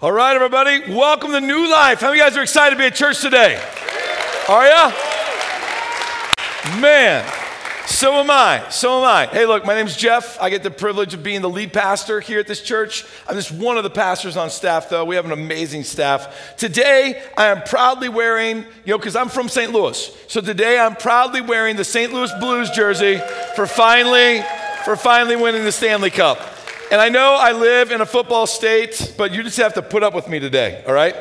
All right, everybody, welcome to New Life. How many guys are excited to be at church today? Are ya? Man, so am I. So am I. Hey, look, my name's Jeff. I get the privilege of being the lead pastor here at this church. I'm just one of the pastors on staff, though. We have an amazing staff. Today, I am proudly wearing, you know, because I'm from St. Louis. So today, I'm proudly wearing the St. Louis Blues jersey for finally, for finally winning the Stanley Cup. And I know I live in a football state, but you just have to put up with me today, all right?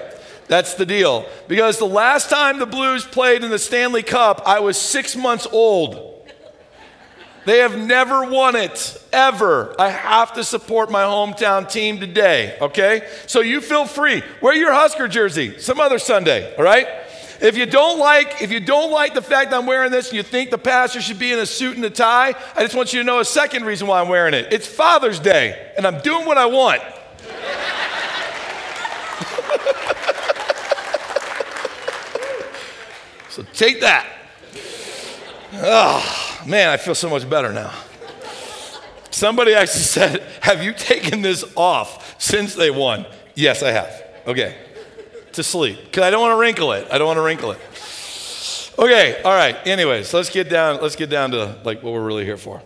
That's the deal. Because the last time the Blues played in the Stanley Cup, I was six months old. They have never won it, ever. I have to support my hometown team today, okay? So you feel free. Wear your Husker jersey some other Sunday, all right? If you don't like, if you don't like the fact I'm wearing this and you think the pastor should be in a suit and a tie, I just want you to know a second reason why I'm wearing it. It's Father's Day, and I'm doing what I want. so take that. Oh, man, I feel so much better now. Somebody actually said, Have you taken this off since they won? Yes, I have. Okay to sleep because I don't want to wrinkle it. I don't want to wrinkle it. Okay, all right. Anyways, let's get down. Let's get down to like what we're really here for.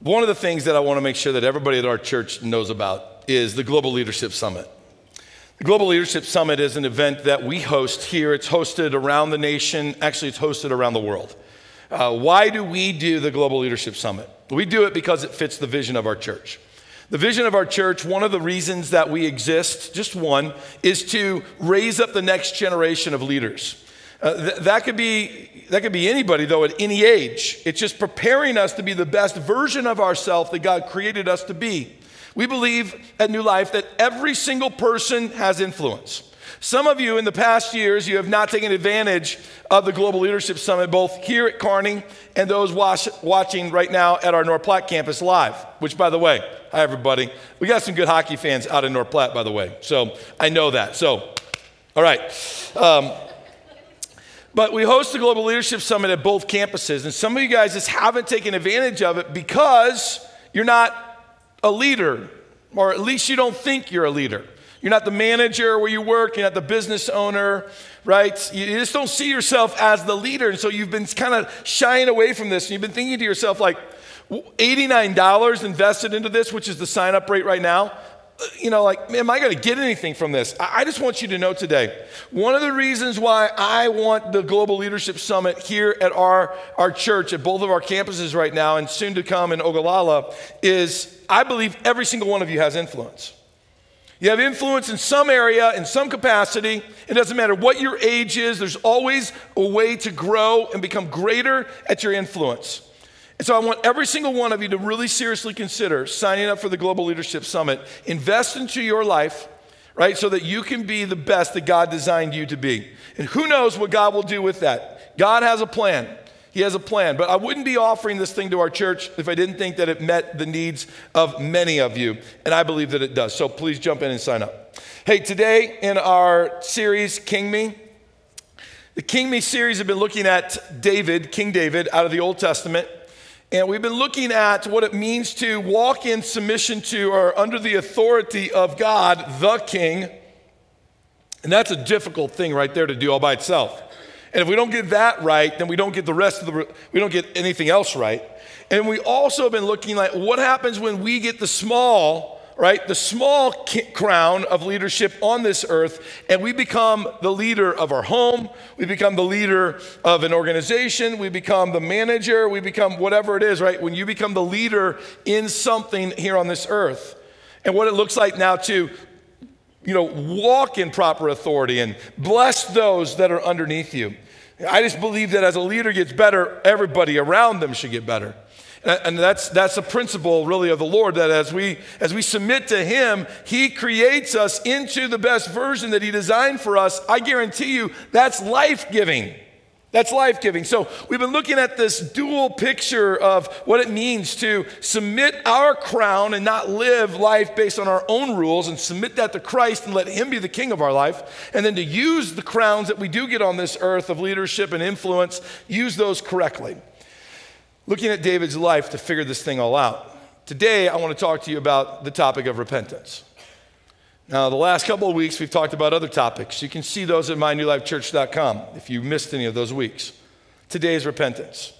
One of the things that I want to make sure that everybody at our church knows about is the Global Leadership Summit. The Global Leadership Summit is an event that we host here. It's hosted around the nation. Actually, it's hosted around the world. Uh, why do we do the Global Leadership Summit? We do it because it fits the vision of our church. The vision of our church, one of the reasons that we exist, just one, is to raise up the next generation of leaders. Uh, th- that, could be, that could be anybody, though, at any age. It's just preparing us to be the best version of ourselves that God created us to be. We believe at New Life that every single person has influence. Some of you in the past years, you have not taken advantage of the Global Leadership Summit, both here at Kearney and those watch, watching right now at our North Platte campus live, which, by the way, hi, everybody. We got some good hockey fans out in North Platte, by the way. So I know that. So, all right. Um, but we host the Global Leadership Summit at both campuses, and some of you guys just haven't taken advantage of it because you're not a leader, or at least you don't think you're a leader. You're not the manager where you work, you're not the business owner, right? You just don't see yourself as the leader. And so you've been kind of shying away from this. And you've been thinking to yourself, like, $89 invested into this, which is the sign up rate right now. Uh, you know, like, am I going to get anything from this? I just want you to know today one of the reasons why I want the Global Leadership Summit here at our, our church, at both of our campuses right now, and soon to come in Ogallala, is I believe every single one of you has influence. You have influence in some area, in some capacity. It doesn't matter what your age is, there's always a way to grow and become greater at your influence. And so I want every single one of you to really seriously consider signing up for the Global Leadership Summit. Invest into your life, right, so that you can be the best that God designed you to be. And who knows what God will do with that? God has a plan. He has a plan. But I wouldn't be offering this thing to our church if I didn't think that it met the needs of many of you. And I believe that it does. So please jump in and sign up. Hey, today in our series, King Me, the King Me series have been looking at David, King David, out of the Old Testament. And we've been looking at what it means to walk in submission to or under the authority of God, the King. And that's a difficult thing right there to do all by itself. And if we don't get that right, then we don't get the rest of the, we don't get anything else right. And we also have been looking like what happens when we get the small, right, the small crown of leadership on this earth, and we become the leader of our home, we become the leader of an organization, we become the manager, we become whatever it is, right? When you become the leader in something here on this earth. And what it looks like now to you know, walk in proper authority and bless those that are underneath you. I just believe that as a leader gets better, everybody around them should get better. And that's, that's a principle really of the Lord that as we, as we submit to Him, He creates us into the best version that He designed for us. I guarantee you that's life giving. That's life giving. So, we've been looking at this dual picture of what it means to submit our crown and not live life based on our own rules and submit that to Christ and let Him be the king of our life. And then to use the crowns that we do get on this earth of leadership and influence, use those correctly. Looking at David's life to figure this thing all out. Today, I want to talk to you about the topic of repentance. Now, the last couple of weeks, we've talked about other topics. You can see those at mynewlifechurch.com if you missed any of those weeks. Today is repentance.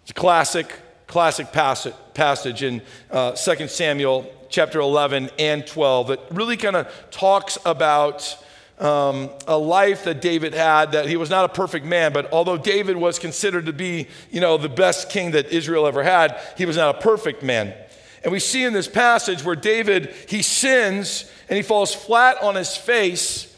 It's a classic, classic passage, passage in uh, 2 Samuel chapter 11 and 12 that really kind of talks about um, a life that David had, that he was not a perfect man, but although David was considered to be, you know, the best king that Israel ever had, he was not a perfect man. And we see in this passage where David, he sins and he falls flat on his face,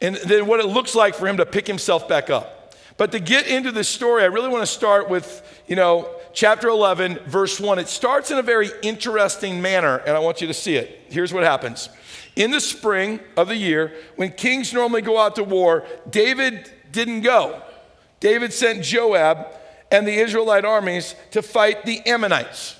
and then what it looks like for him to pick himself back up. But to get into this story, I really want to start with, you know, chapter 11, verse 1. It starts in a very interesting manner, and I want you to see it. Here's what happens. In the spring of the year, when kings normally go out to war, David didn't go. David sent Joab and the Israelite armies to fight the Ammonites.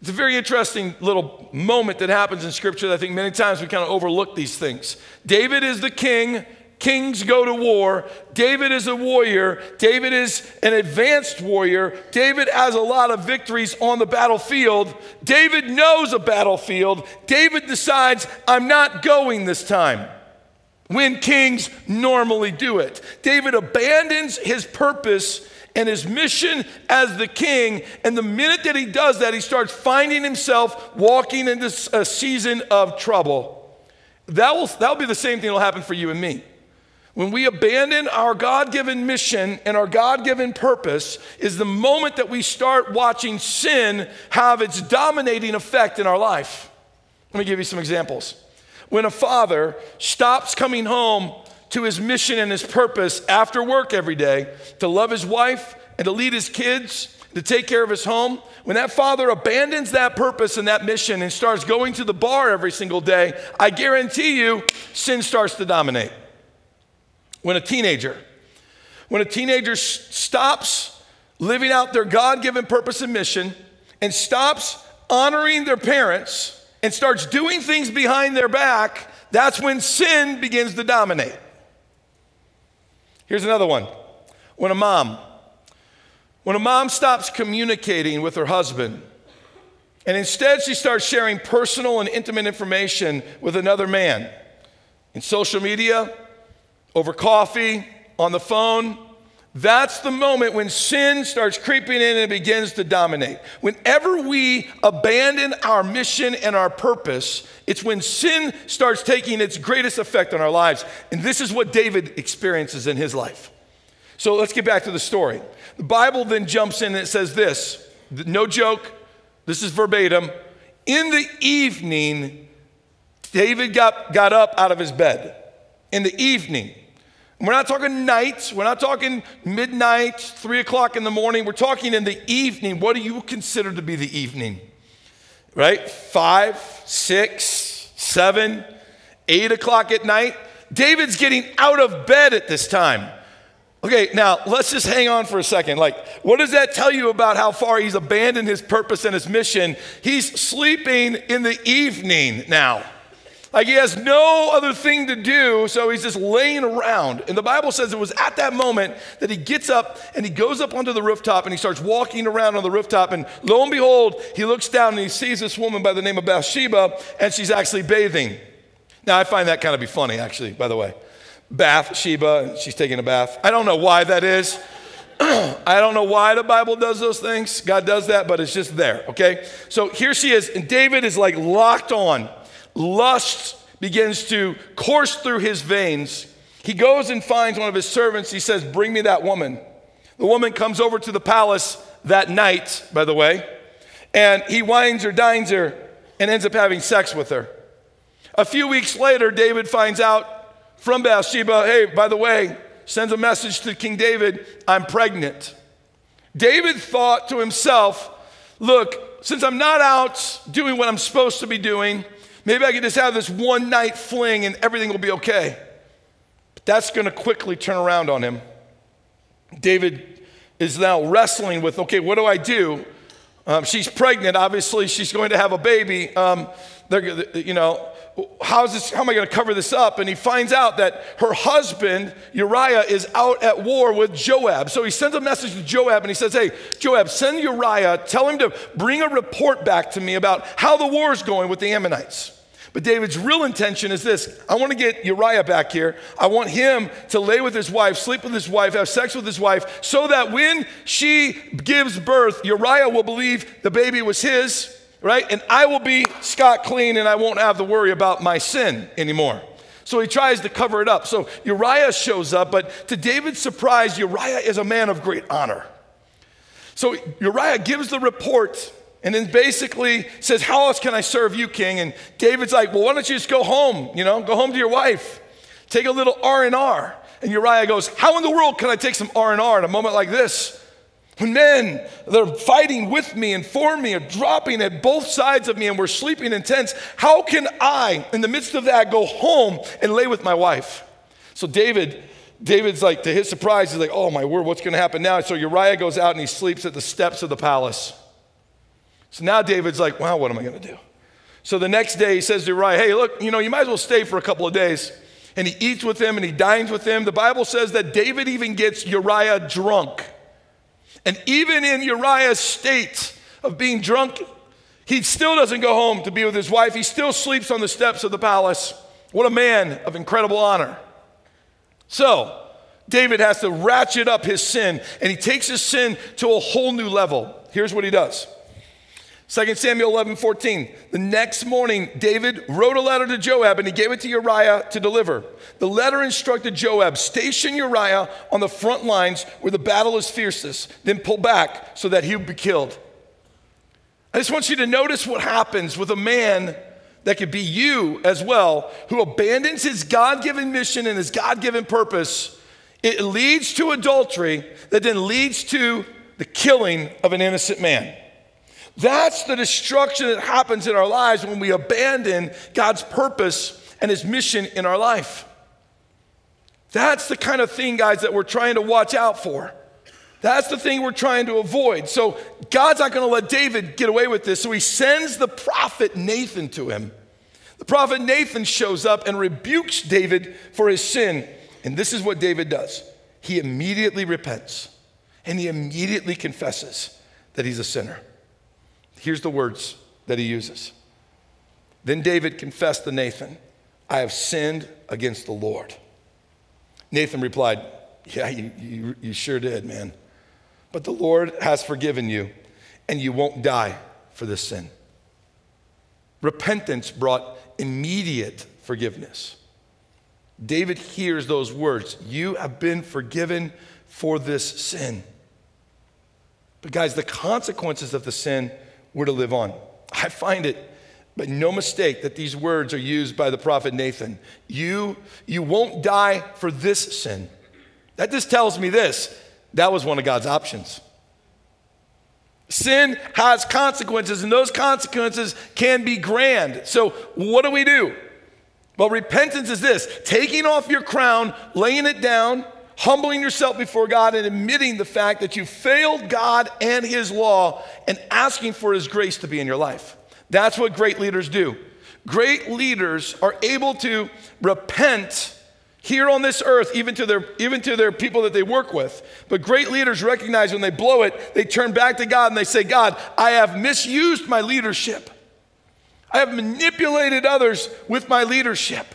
It's a very interesting little moment that happens in Scripture that I think many times we kind of overlook these things. David is the king. Kings go to war. David is a warrior. David is an advanced warrior. David has a lot of victories on the battlefield. David knows a battlefield. David decides, I'm not going this time when kings normally do it. David abandons his purpose and his mission as the king. And the minute that he does that, he starts finding himself walking into a uh, season of trouble. That will, that'll be the same thing that will happen for you and me. When we abandon our God given mission and our God given purpose, is the moment that we start watching sin have its dominating effect in our life. Let me give you some examples. When a father stops coming home to his mission and his purpose after work every day to love his wife and to lead his kids, to take care of his home, when that father abandons that purpose and that mission and starts going to the bar every single day, I guarantee you sin starts to dominate. When a teenager, when a teenager stops living out their God given purpose and mission and stops honoring their parents and starts doing things behind their back, that's when sin begins to dominate. Here's another one. When a mom, when a mom stops communicating with her husband, and instead she starts sharing personal and intimate information with another man in social media, over coffee, on the phone, that's the moment when sin starts creeping in and begins to dominate. Whenever we abandon our mission and our purpose, it's when sin starts taking its greatest effect on our lives. And this is what David experiences in his life. So let's get back to the story. The Bible then jumps in and it says this no joke, this is verbatim. In the evening, David got, got up out of his bed. In the evening, we're not talking nights. We're not talking midnight, three o'clock in the morning. We're talking in the evening. What do you consider to be the evening? Right? Five, six, seven, eight o'clock at night. David's getting out of bed at this time. Okay, now let's just hang on for a second. Like, what does that tell you about how far he's abandoned his purpose and his mission? He's sleeping in the evening now. Like he has no other thing to do, so he's just laying around. And the Bible says it was at that moment that he gets up and he goes up onto the rooftop and he starts walking around on the rooftop. And lo and behold, he looks down and he sees this woman by the name of Bathsheba, and she's actually bathing. Now, I find that kind of be funny, actually, by the way. Bathsheba, she's taking a bath. I don't know why that is. I don't know why the Bible does those things. God does that, but it's just there, okay? So here she is, and David is like locked on lust begins to course through his veins, he goes and finds one of his servants. He says, Bring me that woman. The woman comes over to the palace that night, by the way, and he wines her, dines her, and ends up having sex with her. A few weeks later, David finds out from Bathsheba, hey, by the way, sends a message to King David, I'm pregnant. David thought to himself, look, since I'm not out doing what I'm supposed to be doing, Maybe I can just have this one night fling and everything will be okay. But that's going to quickly turn around on him. David is now wrestling with okay, what do I do? Um, she's pregnant. Obviously, she's going to have a baby. Um, you know, how is this? How am I going to cover this up? And he finds out that her husband Uriah is out at war with Joab. So he sends a message to Joab and he says, "Hey, Joab, send Uriah. Tell him to bring a report back to me about how the war is going with the Ammonites." But David's real intention is this I want to get Uriah back here. I want him to lay with his wife, sleep with his wife, have sex with his wife, so that when she gives birth, Uriah will believe the baby was his, right? And I will be scot clean and I won't have to worry about my sin anymore. So he tries to cover it up. So Uriah shows up, but to David's surprise, Uriah is a man of great honor. So Uriah gives the report and then basically says, How else can I serve you, king? And David's like, Well, why don't you just go home? You know, go home to your wife. Take a little R&R. And Uriah goes, How in the world can I take some R&R in a moment like this? When men that are fighting with me and for me are dropping at both sides of me and we're sleeping in tents, how can I, in the midst of that, go home and lay with my wife? So David, David's like, to his surprise, he's like, oh my word, what's gonna happen now? So Uriah goes out and he sleeps at the steps of the palace. So now David's like, wow, what am I gonna do? So the next day he says to Uriah, hey, look, you know, you might as well stay for a couple of days. And he eats with him and he dines with him. The Bible says that David even gets Uriah drunk. And even in Uriah's state of being drunk, he still doesn't go home to be with his wife. He still sleeps on the steps of the palace. What a man of incredible honor. So, David has to ratchet up his sin, and he takes his sin to a whole new level. Here's what he does 2 Samuel 11, 14. The next morning, David wrote a letter to Joab and he gave it to Uriah to deliver. The letter instructed Joab station Uriah on the front lines where the battle is fiercest, then pull back so that he would be killed. I just want you to notice what happens with a man that could be you as well, who abandons his God given mission and his God given purpose. It leads to adultery that then leads to the killing of an innocent man. That's the destruction that happens in our lives when we abandon God's purpose and His mission in our life. That's the kind of thing, guys, that we're trying to watch out for. That's the thing we're trying to avoid. So God's not going to let David get away with this. So he sends the prophet Nathan to him. The prophet Nathan shows up and rebukes David for his sin. And this is what David does he immediately repents and he immediately confesses that he's a sinner. Here's the words that he uses. Then David confessed to Nathan, I have sinned against the Lord. Nathan replied, Yeah, you, you, you, sure did, man. But the Lord has forgiven you, and you won't die for this sin. Repentance brought immediate forgiveness. David hears those words You have been forgiven for this sin. But, guys, the consequences of the sin we're to live on. I find it, but no mistake, that these words are used by the prophet Nathan. You, you won't die for this sin. That just tells me this that was one of God's options. Sin has consequences, and those consequences can be grand. So, what do we do? Well, repentance is this taking off your crown, laying it down, humbling yourself before God and admitting the fact that you failed God and His law and asking for His grace to be in your life. That's what great leaders do. Great leaders are able to repent here on this earth, even to, their, even to their people that they work with. But great leaders recognize when they blow it, they turn back to God and they say, God, I have misused my leadership. I have manipulated others with my leadership.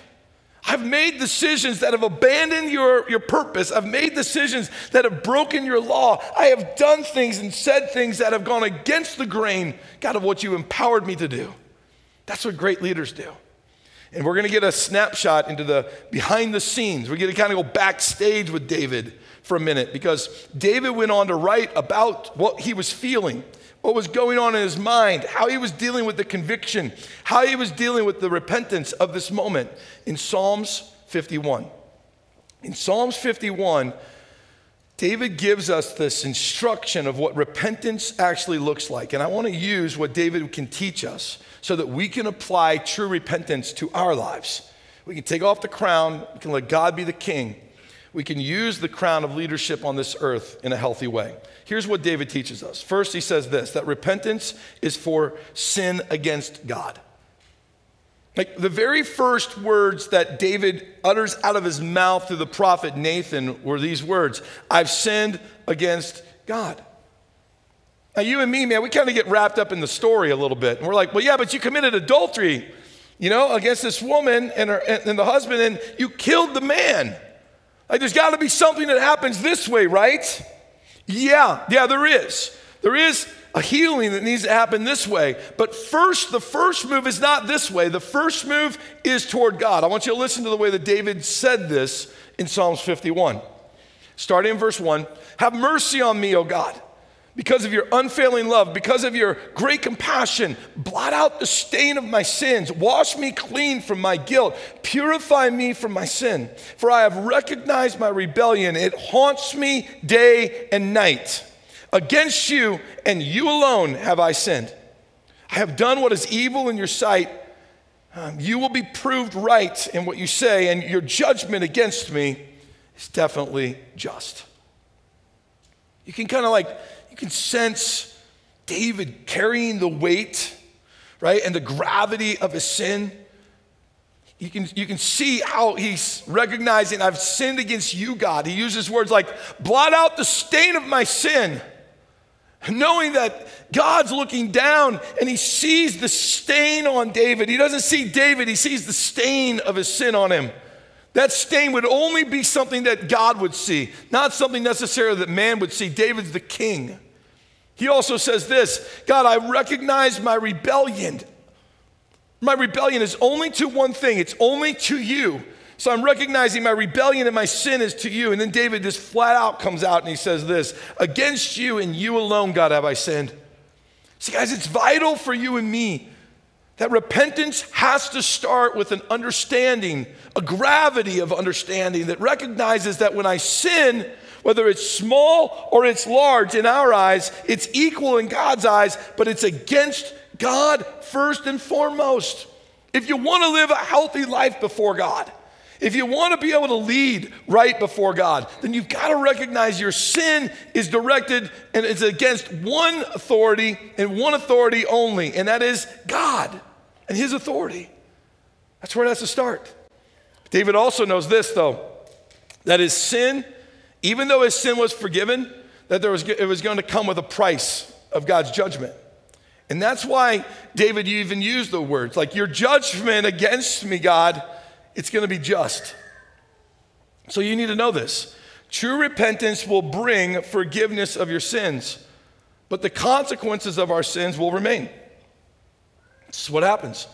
I've made decisions that have abandoned your, your purpose. I've made decisions that have broken your law. I have done things and said things that have gone against the grain, God, of what you empowered me to do. That's what great leaders do. And we're going to get a snapshot into the behind the scenes. We're going to kind of go backstage with David for a minute because David went on to write about what he was feeling what was going on in his mind, how he was dealing with the conviction, how he was dealing with the repentance of this moment in Psalms 51. In Psalms 51, David gives us this instruction of what repentance actually looks like. And I want to use what David can teach us so that we can apply true repentance to our lives. We can take off the crown, we can let God be the king. We can use the crown of leadership on this earth in a healthy way. Here's what David teaches us. First, he says this that repentance is for sin against God. Like the very first words that David utters out of his mouth to the prophet Nathan were these words I've sinned against God. Now, you and me, man, we kind of get wrapped up in the story a little bit. And we're like, well, yeah, but you committed adultery. you know, against this woman and, her, and the husband, and you killed the man. Like, there's got to be something that happens this way, right? Yeah, yeah, there is. There is a healing that needs to happen this way. But first, the first move is not this way. The first move is toward God. I want you to listen to the way that David said this in Psalms 51. Starting in verse 1 Have mercy on me, O God because of your unfailing love, because of your great compassion, blot out the stain of my sins. Wash me clean from my guilt. Purify me from my sin. For I have recognized my rebellion. It haunts me day and night. Against you and you alone have I sinned. I have done what is evil in your sight. Um, you will be proved right in what you say, and your judgment against me is definitely just. You can kind of like you can sense David carrying the weight, right, and the gravity of his sin. You can, you can see how he's recognizing, I've sinned against you, God. He uses words like, blot out the stain of my sin. Knowing that God's looking down and he sees the stain on David. He doesn't see David, he sees the stain of his sin on him. That stain would only be something that God would see, not something necessarily that man would see. David's the king. He also says this God, I recognize my rebellion. My rebellion is only to one thing, it's only to you. So I'm recognizing my rebellion and my sin is to you. And then David just flat out comes out and he says this Against you and you alone, God, have I sinned. See, guys, it's vital for you and me that repentance has to start with an understanding, a gravity of understanding that recognizes that when I sin, whether it's small or it's large in our eyes, it's equal in God's eyes, but it's against God first and foremost. If you want to live a healthy life before God, if you want to be able to lead right before God, then you've got to recognize your sin is directed and it's against one authority and one authority only, and that is God and His authority. That's where it has to start. David also knows this, though, that his sin, even though his sin was forgiven, that there was, it was going to come with a price of God's judgment. And that's why David even used the words like, Your judgment against me, God, it's going to be just. So you need to know this. True repentance will bring forgiveness of your sins, but the consequences of our sins will remain. This is what happens.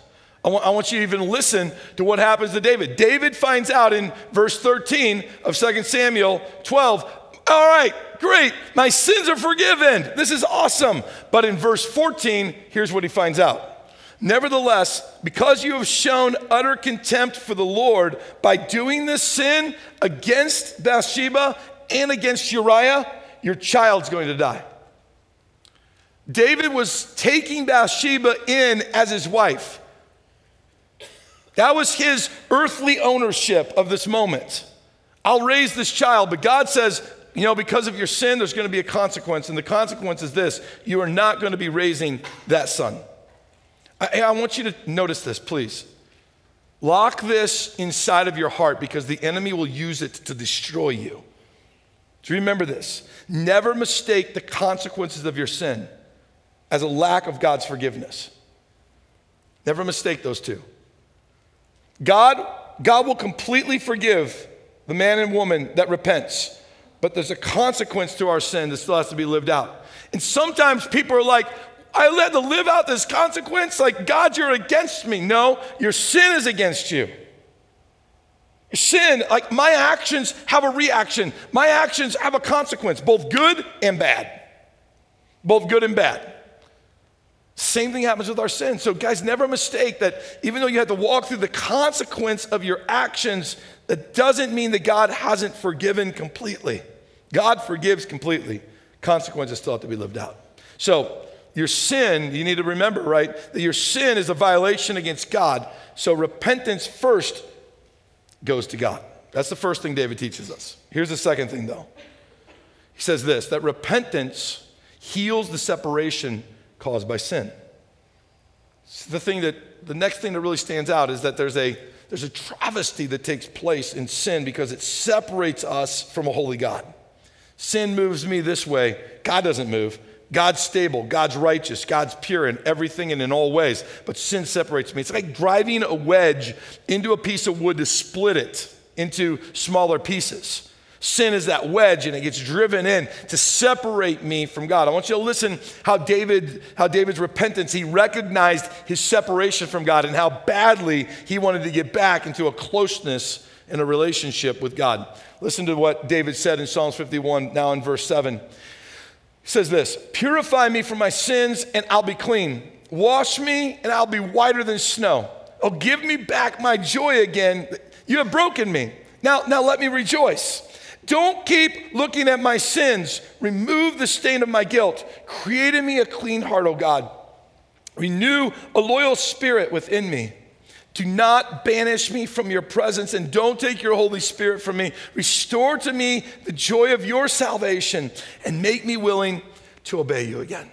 I want, I want, you to even listen to what happens to David. David finds out in verse 13 of 2 Samuel 12, all right, great, my sins are forgiven. This is awesome. But in verse 14, here's what he finds out. Nevertheless, because you have shown utter contempt for the Lord by doing this sin against Bathsheba and against Uriah, your child's going to die. David was taking Bathsheba in as his wife. That was his earthly ownership of this moment. I'll raise this child, but God says, you know, because of your sin, there's going to be a consequence. And the consequence is this you are not going to be raising that son. I, I want you to notice this, please. Lock this inside of your heart because the enemy will use it to destroy you. So remember this never mistake the consequences of your sin as a lack of God's forgiveness. Never mistake those two. God, God will completely forgive the man and woman that repents, but there's a consequence to our sin that still has to be lived out. And sometimes people are like, I had to live out this consequence. Like, God, you're against me. No, your sin is against you. Sin, like my actions have a reaction. My actions have a consequence, both good and bad. Both good and bad. Same thing happens with our sin. So, guys, never mistake that even though you have to walk through the consequence of your actions, that doesn't mean that God hasn't forgiven completely. God forgives completely. Consequences still have to be lived out. So, your sin, you need to remember, right, that your sin is a violation against God. So, repentance first goes to God. That's the first thing David teaches us. Here's the second thing, though. He says this that repentance heals the separation caused by sin. the thing that the next thing that really stands out is that there's a there's a travesty that takes place in sin because it separates us from a holy God. Sin moves me this way, God doesn't move. God's stable, God's righteous, God's pure in everything and in all ways. But sin separates me. It's like driving a wedge into a piece of wood to split it into smaller pieces. Sin is that wedge and it gets driven in to separate me from God. I want you to listen how David how David's repentance he recognized his separation from God and how badly he wanted to get back into a closeness in a relationship with God. Listen to what David said in Psalms 51 now in verse 7. Says this, "Purify me from my sins and I'll be clean. Wash me and I'll be whiter than snow. Oh, give me back my joy again. You have broken me. Now now let me rejoice." Don't keep looking at my sins. Remove the stain of my guilt. Create in me a clean heart, O God. Renew a loyal spirit within me. Do not banish me from your presence and don't take your Holy Spirit from me. Restore to me the joy of your salvation and make me willing to obey you again.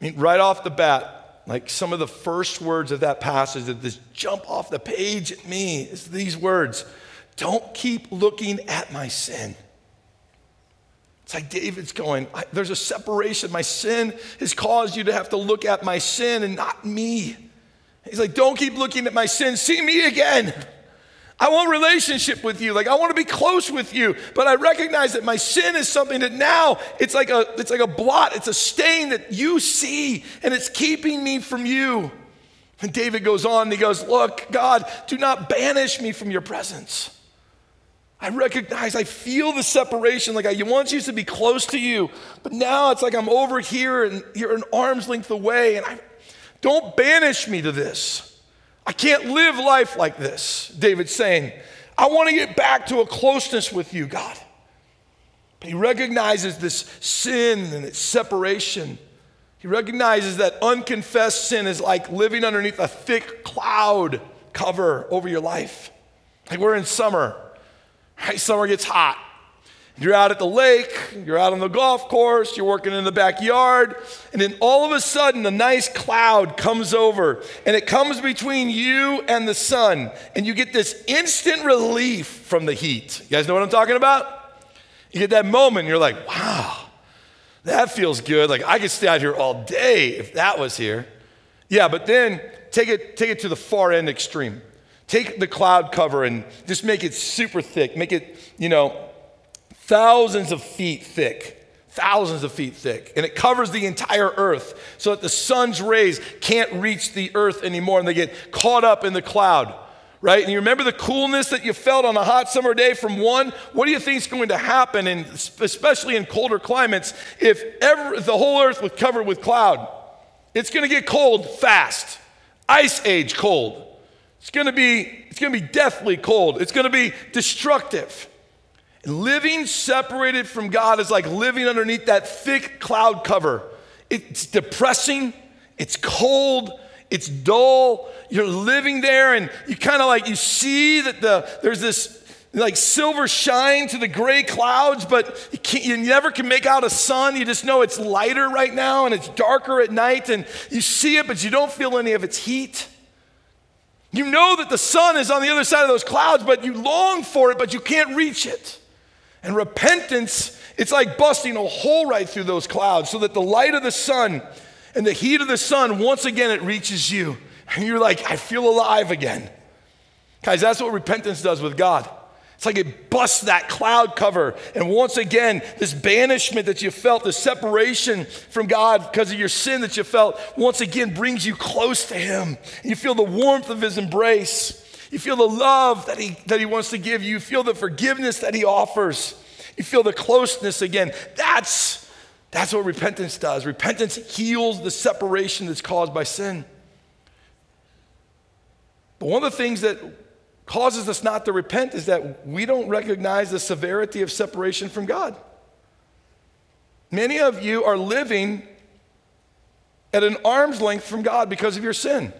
I mean, right off the bat, like some of the first words of that passage that just jump off the page at me is these words don't keep looking at my sin. It's like David's going, There's a separation. My sin has caused you to have to look at my sin and not me. He's like, Don't keep looking at my sin. See me again. I want relationship with you. Like I want to be close with you, but I recognize that my sin is something that now it's like a it's like a blot, it's a stain that you see and it's keeping me from you. And David goes on and he goes, "Look, God, do not banish me from your presence." I recognize, I feel the separation. Like I once used to be close to you, but now it's like I'm over here and you're an arm's length away. And I don't banish me to this. I can't live life like this, David's saying. I want to get back to a closeness with you, God. But he recognizes this sin and its separation. He recognizes that unconfessed sin is like living underneath a thick cloud cover over your life. Like we're in summer Right? Summer gets hot. You're out at the lake, you're out on the golf course, you're working in the backyard, and then all of a sudden a nice cloud comes over and it comes between you and the sun, and you get this instant relief from the heat. You guys know what I'm talking about? You get that moment, you're like, wow, that feels good. Like I could stay out here all day if that was here. Yeah, but then take it, take it to the far end extreme. Take the cloud cover and just make it super thick. Make it, you know, thousands of feet thick. Thousands of feet thick. And it covers the entire earth so that the sun's rays can't reach the earth anymore and they get caught up in the cloud right? And you remember the coolness that you felt on a hot summer day from one? What do you think is going to happen, and especially in colder climates, if ever the whole earth was covered with cloud? It's going to get cold fast, ice age cold. It's going to be it's going to be deathly cold. It's going to be destructive. Living separated from God is like living underneath that thick cloud cover. It's depressing, it's cold, it's dull. You're living there and you kind of like you see that the there's this like silver shine to the gray clouds, but you, you, never can make out a sun. You just know it's lighter right now and it's darker at night, and you see it, but you don't feel any of its heat. You know that the sun is on the other side of those clouds, but you long for it, but you can't reach it. And repentance, it's like busting a hole right through those clouds so that the light of the sun and the heat of the sun, once again, it reaches you. And you're like, I feel alive again. Guys, that's what repentance does with God. It's like it busts that cloud cover. And once again, this banishment that you felt, the separation from God because of your sin that you felt, once again brings you close to Him. And You feel the warmth of His embrace. You feel the love that he, that he wants to give you. You feel the forgiveness that He offers. You feel the closeness again. That's, that's what repentance does. Repentance heals the separation that's caused by sin. But one of the things that causes us not to repent is that we don't recognize the severity of separation from God. Many of you are living at an arm's length from God because of your sin.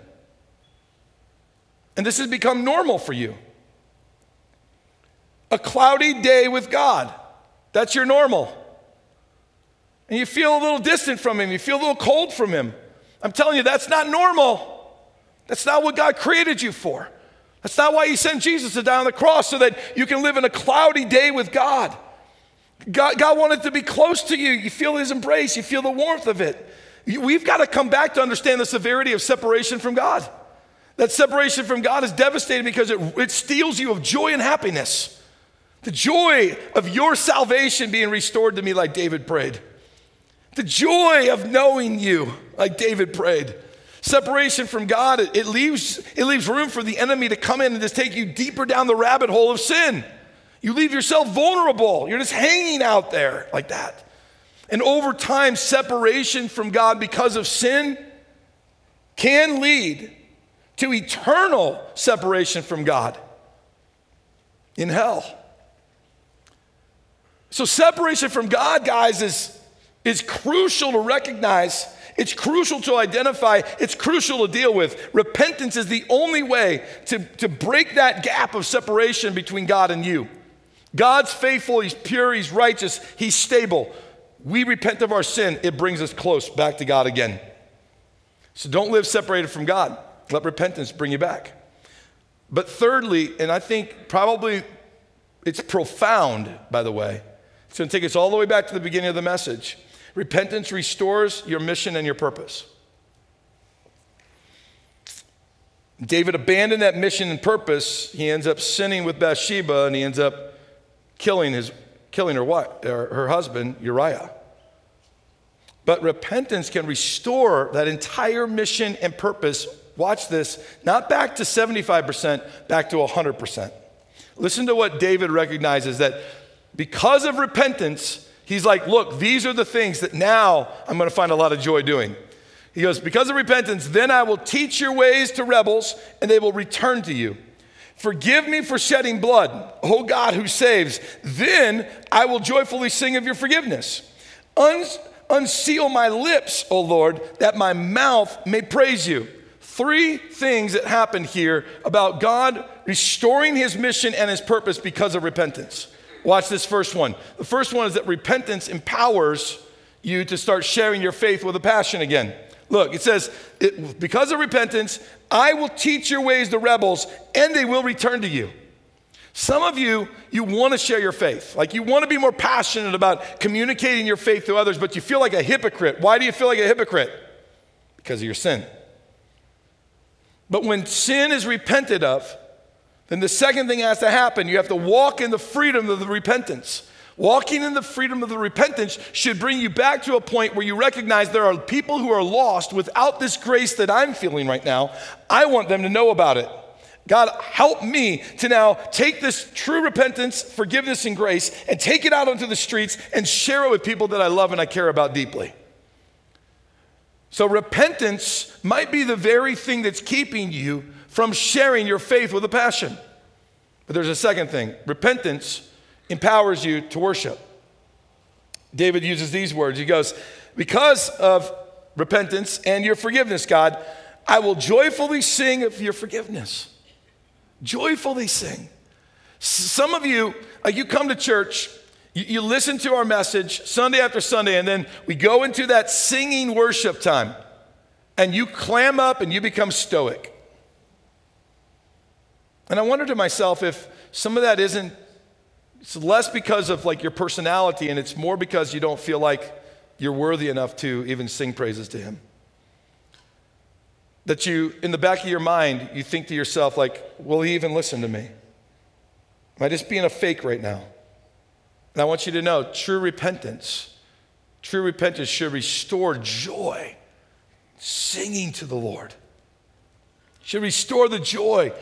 And this has become normal for you. A cloudy day with God, that's your normal. And you feel a little distant from Him, you feel a little cold from Him. I'm telling you, that's not normal. That's not what God created you for. That's not why he sent Jesus to die on the cross, so that you can live in a cloudy day with God. God, God wanted to be close to you. You feel his embrace, you feel the warmth of it. We've got to come back to understand the severity of separation from God. That separation from God is devastating because it, it steals you of joy and happiness. The joy of your salvation being restored to me, like David prayed. The joy of knowing you, like David prayed. Separation from God, it, it, leaves, it leaves room for the enemy to come in and just take you deeper down the rabbit hole of sin. You leave yourself vulnerable. You're just hanging out there like that. And over time, separation from God because of sin can lead to eternal separation from God in hell. So, separation from God, guys, is, is crucial to recognize. It's crucial to identify. It's crucial to deal with. Repentance is the only way to, to break that gap of separation between God and you. God's faithful, He's pure, He's righteous, He's stable. We repent of our sin, it brings us close back to God again. So don't live separated from God. Let repentance bring you back. But thirdly, and I think probably it's profound, by the way, it's going to take us all the way back to the beginning of the message. Repentance restores your mission and your purpose. David abandoned that mission and purpose. He ends up sinning with Bathsheba and he ends up killing, his, killing her, wife, her husband, Uriah. But repentance can restore that entire mission and purpose. Watch this, not back to 75%, back to 100%. Listen to what David recognizes that because of repentance, he's like, look, these are the things that now I'm going to find a lot of joy doing. He goes, because of repentance, then I will teach your ways to rebels and they will return to you. Forgive me for shedding blood, O God who saves. Then I will joyfully sing of your forgiveness. Un- unseal my lips, O Lord, that my mouth may praise you. Three things that happened here about God restoring his mission and his purpose because of repentance. Watch this first one. The first one is that repentance empowers you to start sharing your faith with a passion again. Look, it says, it, because of repentance, I will teach your ways to rebels, and they will return to you. Some of you, you want to share your faith. Like you want to be more passionate about communicating your faith to others, but you feel like a hypocrite. Why do you feel like a hypocrite? Because of your sin. But when sin is repented of, then the second thing has to happen. You have to walk in the freedom of the repentance. Walking in the freedom of the repentance should bring you back to a point where you recognize there are people who are lost without this grace that I'm feeling right now. I want them to know about it. God, help me to now take this true repentance, forgiveness, and grace and take it out onto the streets and share it with people that I love and I care about deeply. So, repentance might be the very thing that's keeping you from sharing your faith with a passion. But there's a second thing repentance empowers you to worship. David uses these words. He goes, Because of repentance and your forgiveness, God, I will joyfully sing of your forgiveness. Joyfully sing. Some of you, like you come to church, you, you listen to our message Sunday after Sunday, and then we go into that singing worship time, and you clam up and you become stoic. And I wonder to myself if some of that isn't it's less because of like your personality, and it's more because you don't feel like you're worthy enough to even sing praises to Him. That you, in the back of your mind, you think to yourself, like, will He even listen to me? Am I just being a fake right now? And I want you to know true repentance, true repentance should restore joy, singing to the Lord. Should restore the joy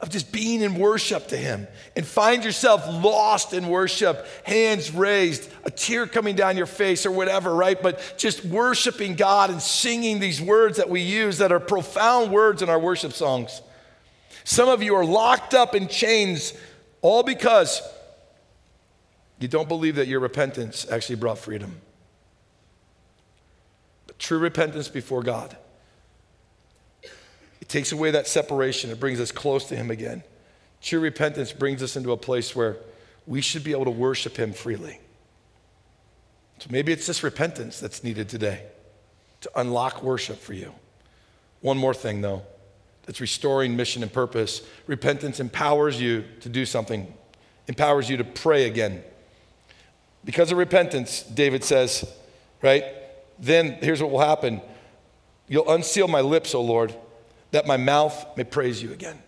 of just being in worship to Him and find yourself lost in worship, hands raised, a tear coming down your face or whatever, right? But just worshiping God and singing these words that we use that are profound words in our worship songs. Some of you are locked up in chains all because you don't believe that your repentance actually brought freedom. But true repentance before God it takes away that separation, it brings us close to Him again. True repentance brings us into a place where we should be able to worship Him freely. So maybe it's this repentance that's needed today to unlock worship for you. One more thing, though, that's restoring mission and purpose. Repentance empowers you to do something, empowers you to pray again. Because of repentance, David says, right? Then here's what will happen You'll unseal my lips, O Lord, that my mouth may praise you again.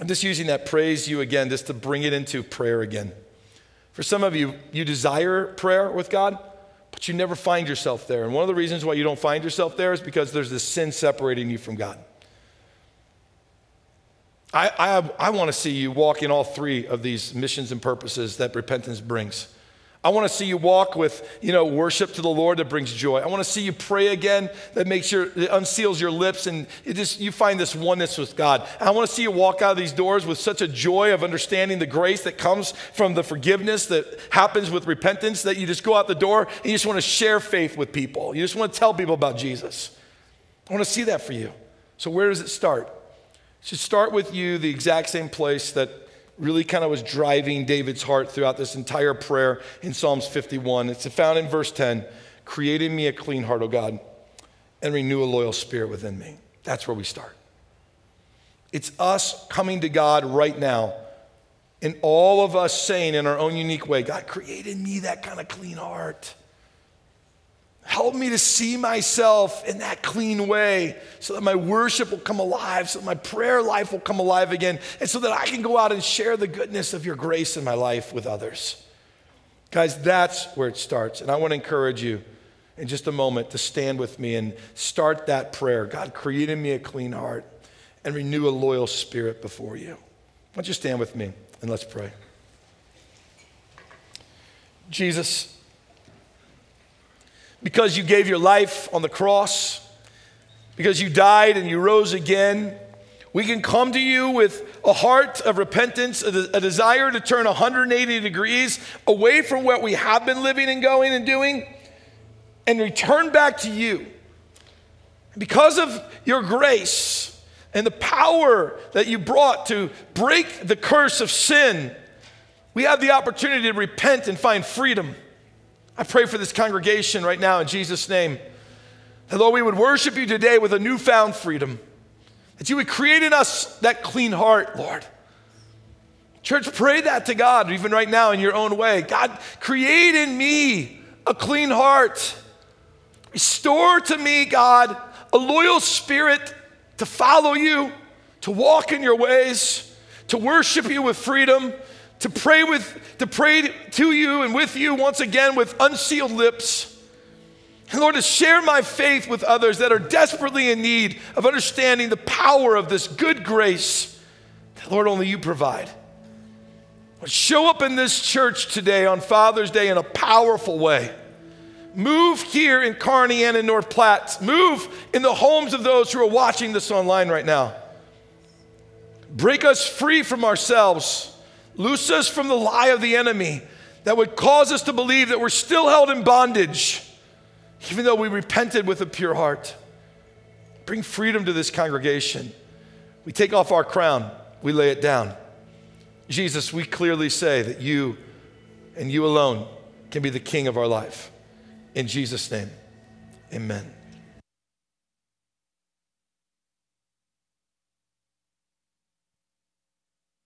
I'm just using that praise you again just to bring it into prayer again. For some of you, you desire prayer with God, but you never find yourself there. And one of the reasons why you don't find yourself there is because there's this sin separating you from God. I, I, I want to see you walk in all three of these missions and purposes that repentance brings. I want to see you walk with, you know, worship to the Lord that brings joy. I want to see you pray again that makes your, it unseals your lips and it just, you find this oneness with God. I want to see you walk out of these doors with such a joy of understanding the grace that comes from the forgiveness that happens with repentance that you just go out the door and you just want to share faith with people. You just want to tell people about Jesus. I want to see that for you. So, where does it start? Should start with you, the exact same place that really kind of was driving David's heart throughout this entire prayer in Psalms 51. It's found in verse 10 Create in me a clean heart, O God, and renew a loyal spirit within me. That's where we start. It's us coming to God right now, and all of us saying in our own unique way, God, create in me that kind of clean heart. Help me to see myself in that clean way so that my worship will come alive, so that my prayer life will come alive again, and so that I can go out and share the goodness of your grace in my life with others. Guys, that's where it starts. And I want to encourage you in just a moment to stand with me and start that prayer. God, create in me a clean heart and renew a loyal spirit before you. Why don't you stand with me and let's pray? Jesus, because you gave your life on the cross, because you died and you rose again. We can come to you with a heart of repentance, a, a desire to turn 180 degrees away from what we have been living and going and doing and return back to you. Because of your grace and the power that you brought to break the curse of sin, we have the opportunity to repent and find freedom. I pray for this congregation right now in Jesus' name. That, Lord, we would worship you today with a newfound freedom. That you would create in us that clean heart, Lord. Church, pray that to God, even right now in your own way. God, create in me a clean heart. Restore to me, God, a loyal spirit to follow you, to walk in your ways, to worship you with freedom, to pray with to pray to you and with you once again with unsealed lips. And Lord, to share my faith with others that are desperately in need of understanding the power of this good grace that, Lord, only you provide. Lord, show up in this church today on Father's Day in a powerful way. Move here in Kearney and in North Platte. Move in the homes of those who are watching this online right now. Break us free from ourselves Loose us from the lie of the enemy that would cause us to believe that we're still held in bondage, even though we repented with a pure heart. Bring freedom to this congregation. We take off our crown, we lay it down. Jesus, we clearly say that you and you alone can be the king of our life. In Jesus' name, amen.